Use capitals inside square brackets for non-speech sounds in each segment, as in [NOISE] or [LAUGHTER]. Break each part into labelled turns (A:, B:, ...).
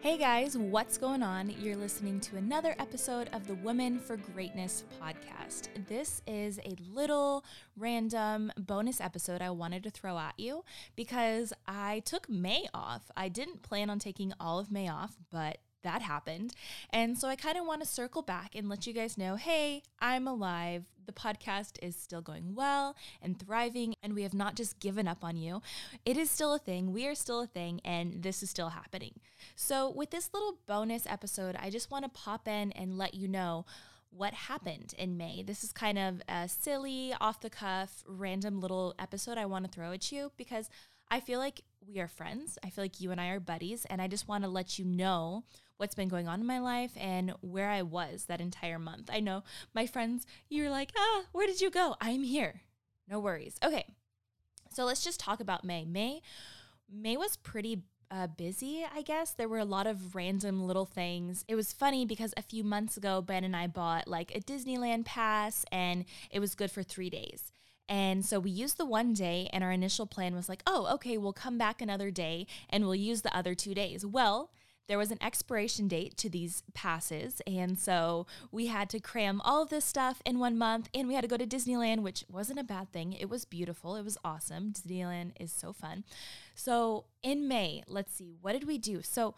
A: Hey guys, what's going on? You're listening to another episode of the Women for Greatness podcast. This is a little random bonus episode I wanted to throw at you because I took May off. I didn't plan on taking all of May off, but that happened. And so I kind of want to circle back and let you guys know hey, I'm alive. The podcast is still going well and thriving, and we have not just given up on you. It is still a thing. We are still a thing, and this is still happening. So, with this little bonus episode, I just want to pop in and let you know what happened in May. This is kind of a silly, off the cuff, random little episode I want to throw at you because I feel like we are friends. I feel like you and I are buddies, and I just want to let you know what's been going on in my life and where I was that entire month. I know my friends, you're like, ah, where did you go? I'm here. No worries. Okay. So let's just talk about May. May May was pretty uh, busy, I guess. There were a lot of random little things. It was funny because a few months ago, Ben and I bought like a Disneyland pass and it was good for three days. And so we used the one day, and our initial plan was like, oh, okay, we'll come back another day and we'll use the other two days. Well, there was an expiration date to these passes. And so we had to cram all of this stuff in one month and we had to go to Disneyland, which wasn't a bad thing. It was beautiful. It was awesome. Disneyland is so fun. So in May, let's see, what did we do? So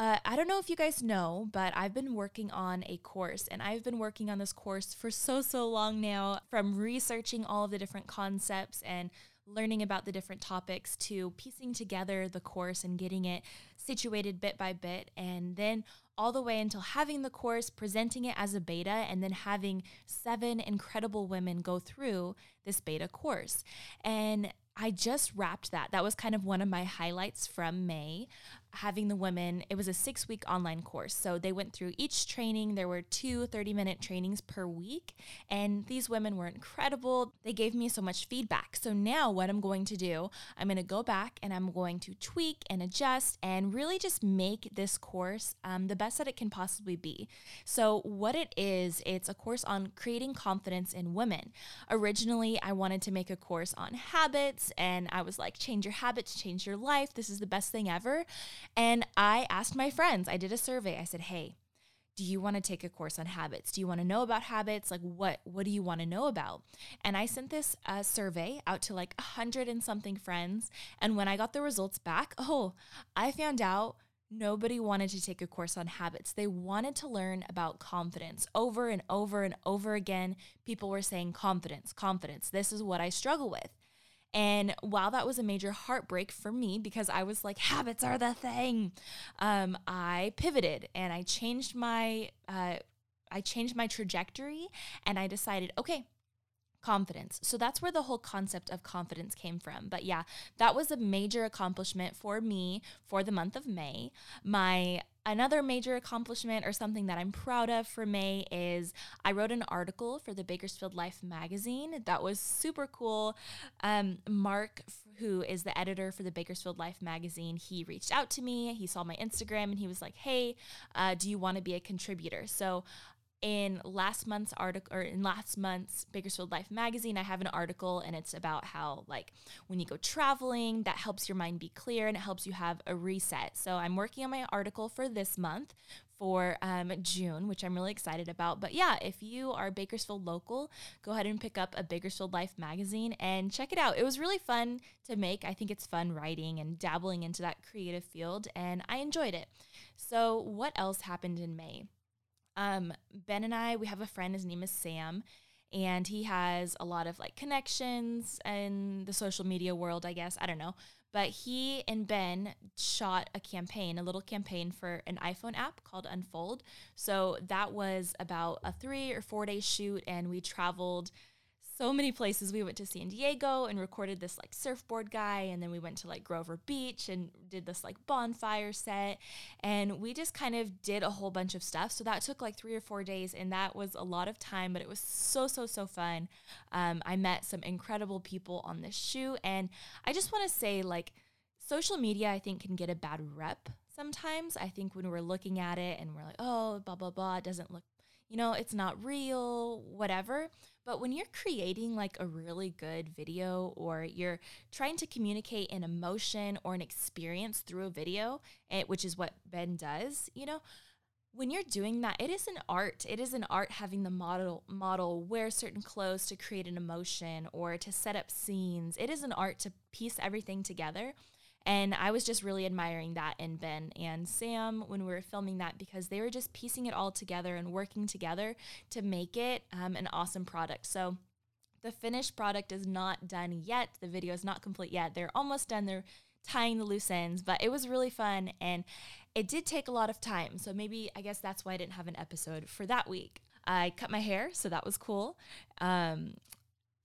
A: uh, I don't know if you guys know, but I've been working on a course and I've been working on this course for so, so long now from researching all of the different concepts and learning about the different topics to piecing together the course and getting it situated bit by bit, and then all the way until having the course, presenting it as a beta, and then having seven incredible women go through this beta course. And I just wrapped that. That was kind of one of my highlights from May having the women, it was a six week online course. So they went through each training. There were two 30 minute trainings per week. And these women were incredible. They gave me so much feedback. So now, what I'm going to do, I'm going to go back and I'm going to tweak and adjust and really just make this course um, the best that it can possibly be. So, what it is, it's a course on creating confidence in women. Originally, I wanted to make a course on habits, and I was like, change your habits, change your life. This is the best thing ever. And I asked my friends, I did a survey. I said, hey, do you want to take a course on habits? Do you want to know about habits? Like what what do you want to know about? And I sent this uh, survey out to like a hundred and something friends. And when I got the results back, oh, I found out nobody wanted to take a course on habits. They wanted to learn about confidence. Over and over and over again, people were saying confidence, confidence. This is what I struggle with. And while that was a major heartbreak for me because I was like, habits are the thing, um, I pivoted and I changed my uh, I changed my trajectory and I decided, okay, confidence. So that's where the whole concept of confidence came from. But yeah, that was a major accomplishment for me for the month of May. My Another major accomplishment or something that I'm proud of for May is I wrote an article for the Bakersfield Life magazine. That was super cool. Um, Mark, who is the editor for the Bakersfield Life magazine, he reached out to me. He saw my Instagram and he was like, hey, uh, do you want to be a contributor? So in last month's article or in last month's Bakersfield Life magazine, I have an article and it's about how like when you go traveling, that helps your mind be clear and it helps you have a reset. So I'm working on my article for this month for um, June, which I'm really excited about. But yeah, if you are Bakersfield local, go ahead and pick up a Bakersfield Life magazine and check it out. It was really fun to make. I think it's fun writing and dabbling into that creative field, and I enjoyed it. So, what else happened in May? Um, ben and I, we have a friend, his name is Sam, and he has a lot of like connections in the social media world, I guess. I don't know. But he and Ben shot a campaign, a little campaign for an iPhone app called Unfold. So that was about a three or four day shoot, and we traveled so many places. We went to San Diego and recorded this like surfboard guy, and then we went to like Grover Beach and did this like bonfire set. And we just kind of did a whole bunch of stuff. So that took like three or four days, and that was a lot of time, but it was so, so, so fun. Um, I met some incredible people on this shoot, and I just want to say, like, social media, I think, can get a bad rep sometimes. I think when we're looking at it and we're like, oh, blah, blah, blah, it doesn't look you know, it's not real, whatever. But when you're creating like a really good video or you're trying to communicate an emotion or an experience through a video, eh, which is what Ben does, you know, when you're doing that, it is an art. It is an art having the model model wear certain clothes to create an emotion or to set up scenes. It is an art to piece everything together. And I was just really admiring that in Ben and Sam when we were filming that because they were just piecing it all together and working together to make it um, an awesome product. So the finished product is not done yet. The video is not complete yet. They're almost done. They're tying the loose ends, but it was really fun and it did take a lot of time. So maybe I guess that's why I didn't have an episode for that week. I cut my hair, so that was cool. Um,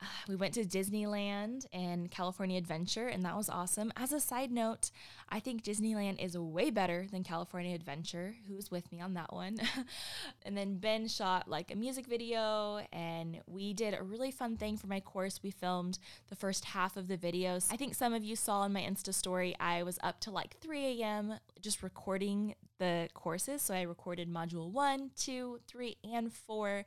A: [SIGHS] we went to Disneyland and California Adventure, and that was awesome. As a side note, I think Disneyland is way better than California Adventure. Who's with me on that one? [LAUGHS] and then Ben shot like a music video, and we did a really fun thing for my course. We filmed the first half of the videos. I think some of you saw in my Insta story, I was up to like 3 a.m. just recording the courses. So I recorded module one, two, three, and four,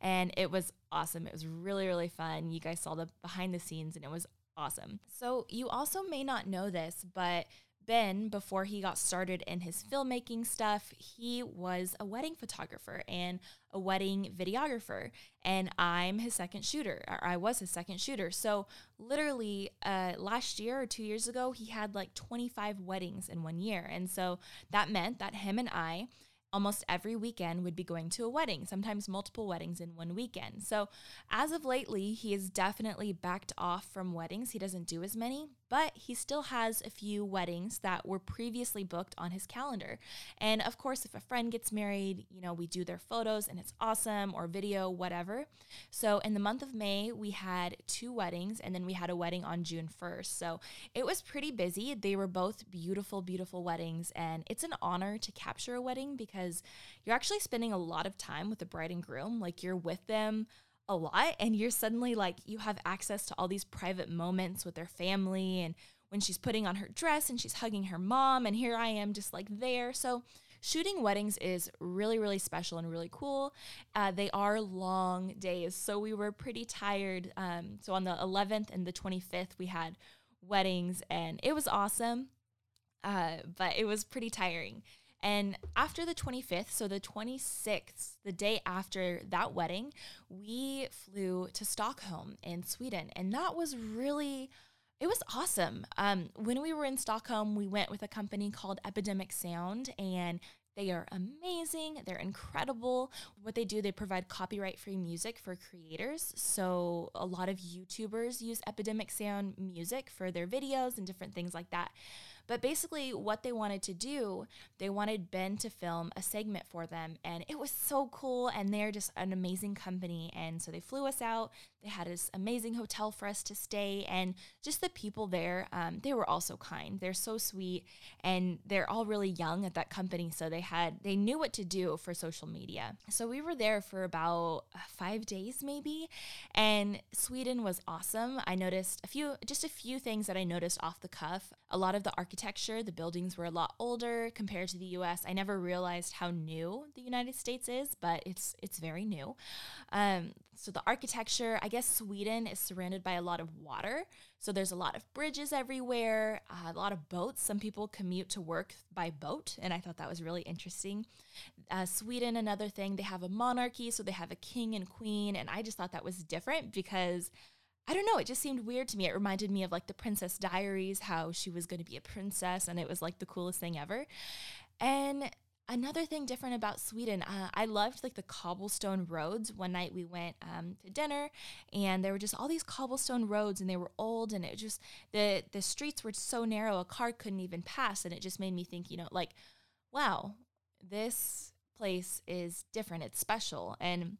A: and it was awesome. It was really, really fun. You guys saw the behind the scenes, and it was awesome. So you also may not know this, but Ben, before he got started in his filmmaking stuff, he was a wedding photographer and a wedding videographer. And I'm his second shooter, or I was his second shooter. So, literally, uh, last year or two years ago, he had like 25 weddings in one year. And so that meant that him and I, almost every weekend would be going to a wedding, sometimes multiple weddings in one weekend. So, as of lately, he has definitely backed off from weddings. He doesn't do as many, but he still has a few weddings that were previously booked on his calendar. And of course, if a friend gets married, you know, we do their photos and it's awesome or video, whatever. So, in the month of May, we had two weddings and then we had a wedding on June 1st. So, it was pretty busy. They were both beautiful, beautiful weddings. And it's an honor to capture a wedding because you're actually spending a lot of time with the bride and groom. Like, you're with them a lot and you're suddenly like you have access to all these private moments with their family and when she's putting on her dress and she's hugging her mom and here I am just like there. So shooting weddings is really really special and really cool. Uh, they are long days, so we were pretty tired. Um, so on the 11th and the 25th we had weddings and it was awesome, uh, but it was pretty tiring. And after the 25th, so the 26th, the day after that wedding, we flew to Stockholm in Sweden. And that was really, it was awesome. Um, when we were in Stockholm, we went with a company called Epidemic Sound, and they are amazing. They're incredible. What they do, they provide copyright free music for creators. So, a lot of YouTubers use Epidemic Sound music for their videos and different things like that. But basically, what they wanted to do, they wanted Ben to film a segment for them. And it was so cool. And they're just an amazing company. And so they flew us out. They had this amazing hotel for us to stay. And just the people there, um, they were also kind. They're so sweet. And they're all really young at that company. So they had, they knew what to do for social media. So we were there for about five days, maybe. And Sweden was awesome. I noticed a few, just a few things that I noticed off the cuff. A lot of the architecture architecture. The buildings were a lot older compared to the US. I never realized how new the United States is, but it's it's very new. Um, so the architecture, I guess Sweden is surrounded by a lot of water. So there's a lot of bridges everywhere, uh, a lot of boats. Some people commute to work by boat, and I thought that was really interesting. Uh, Sweden, another thing, they have a monarchy, so they have a king and queen, and I just thought that was different because I don't know, it just seemed weird to me. It reminded me of like the Princess Diaries, how she was going to be a princess and it was like the coolest thing ever. And another thing different about Sweden, uh, I loved like the cobblestone roads. One night we went um, to dinner and there were just all these cobblestone roads and they were old and it just, the, the streets were so narrow, a car couldn't even pass. And it just made me think, you know, like, wow, this place is different. It's special. And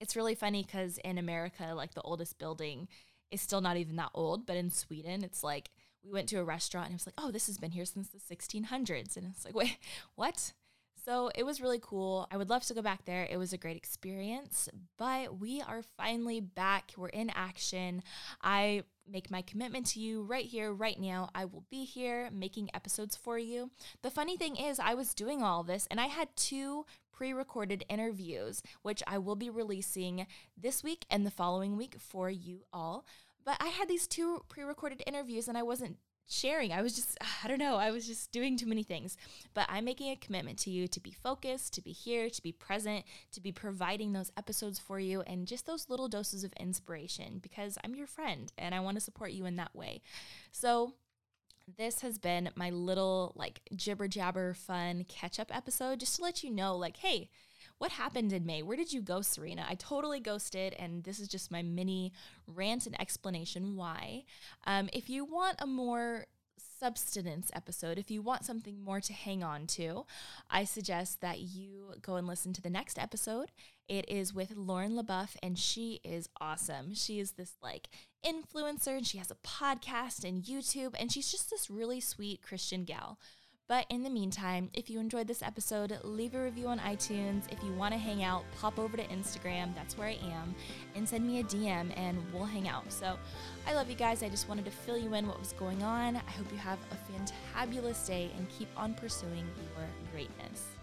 A: it's really funny because in America, like the oldest building is still not even that old, but in Sweden, it's like we went to a restaurant and it was like, oh, this has been here since the 1600s. And it's like, wait, what? So it was really cool. I would love to go back there. It was a great experience, but we are finally back. We're in action. I make my commitment to you right here, right now. I will be here making episodes for you. The funny thing is, I was doing all this and I had two pre recorded interviews, which I will be releasing this week and the following week for you all. But I had these two pre recorded interviews and I wasn't sharing. I was just, [SIGHS] I don't know, I was just doing too many things. But I'm making a commitment to you to be focused, to be here, to be present, to be providing those episodes for you and just those little doses of inspiration because I'm your friend and I want to support you in that way. So, this has been my little like jibber jabber fun catch up episode just to let you know, like, hey, what happened in May? Where did you go, Serena? I totally ghosted, and this is just my mini rant and explanation why. Um, if you want a more substance episode, if you want something more to hang on to, I suggest that you go and listen to the next episode. It is with Lauren LaBeouf, and she is awesome. She is this like influencer, and she has a podcast and YouTube, and she's just this really sweet Christian gal. But in the meantime, if you enjoyed this episode, leave a review on iTunes. If you want to hang out, pop over to Instagram, that's where I am, and send me a DM and we'll hang out. So I love you guys. I just wanted to fill you in what was going on. I hope you have a fantabulous day and keep on pursuing your greatness.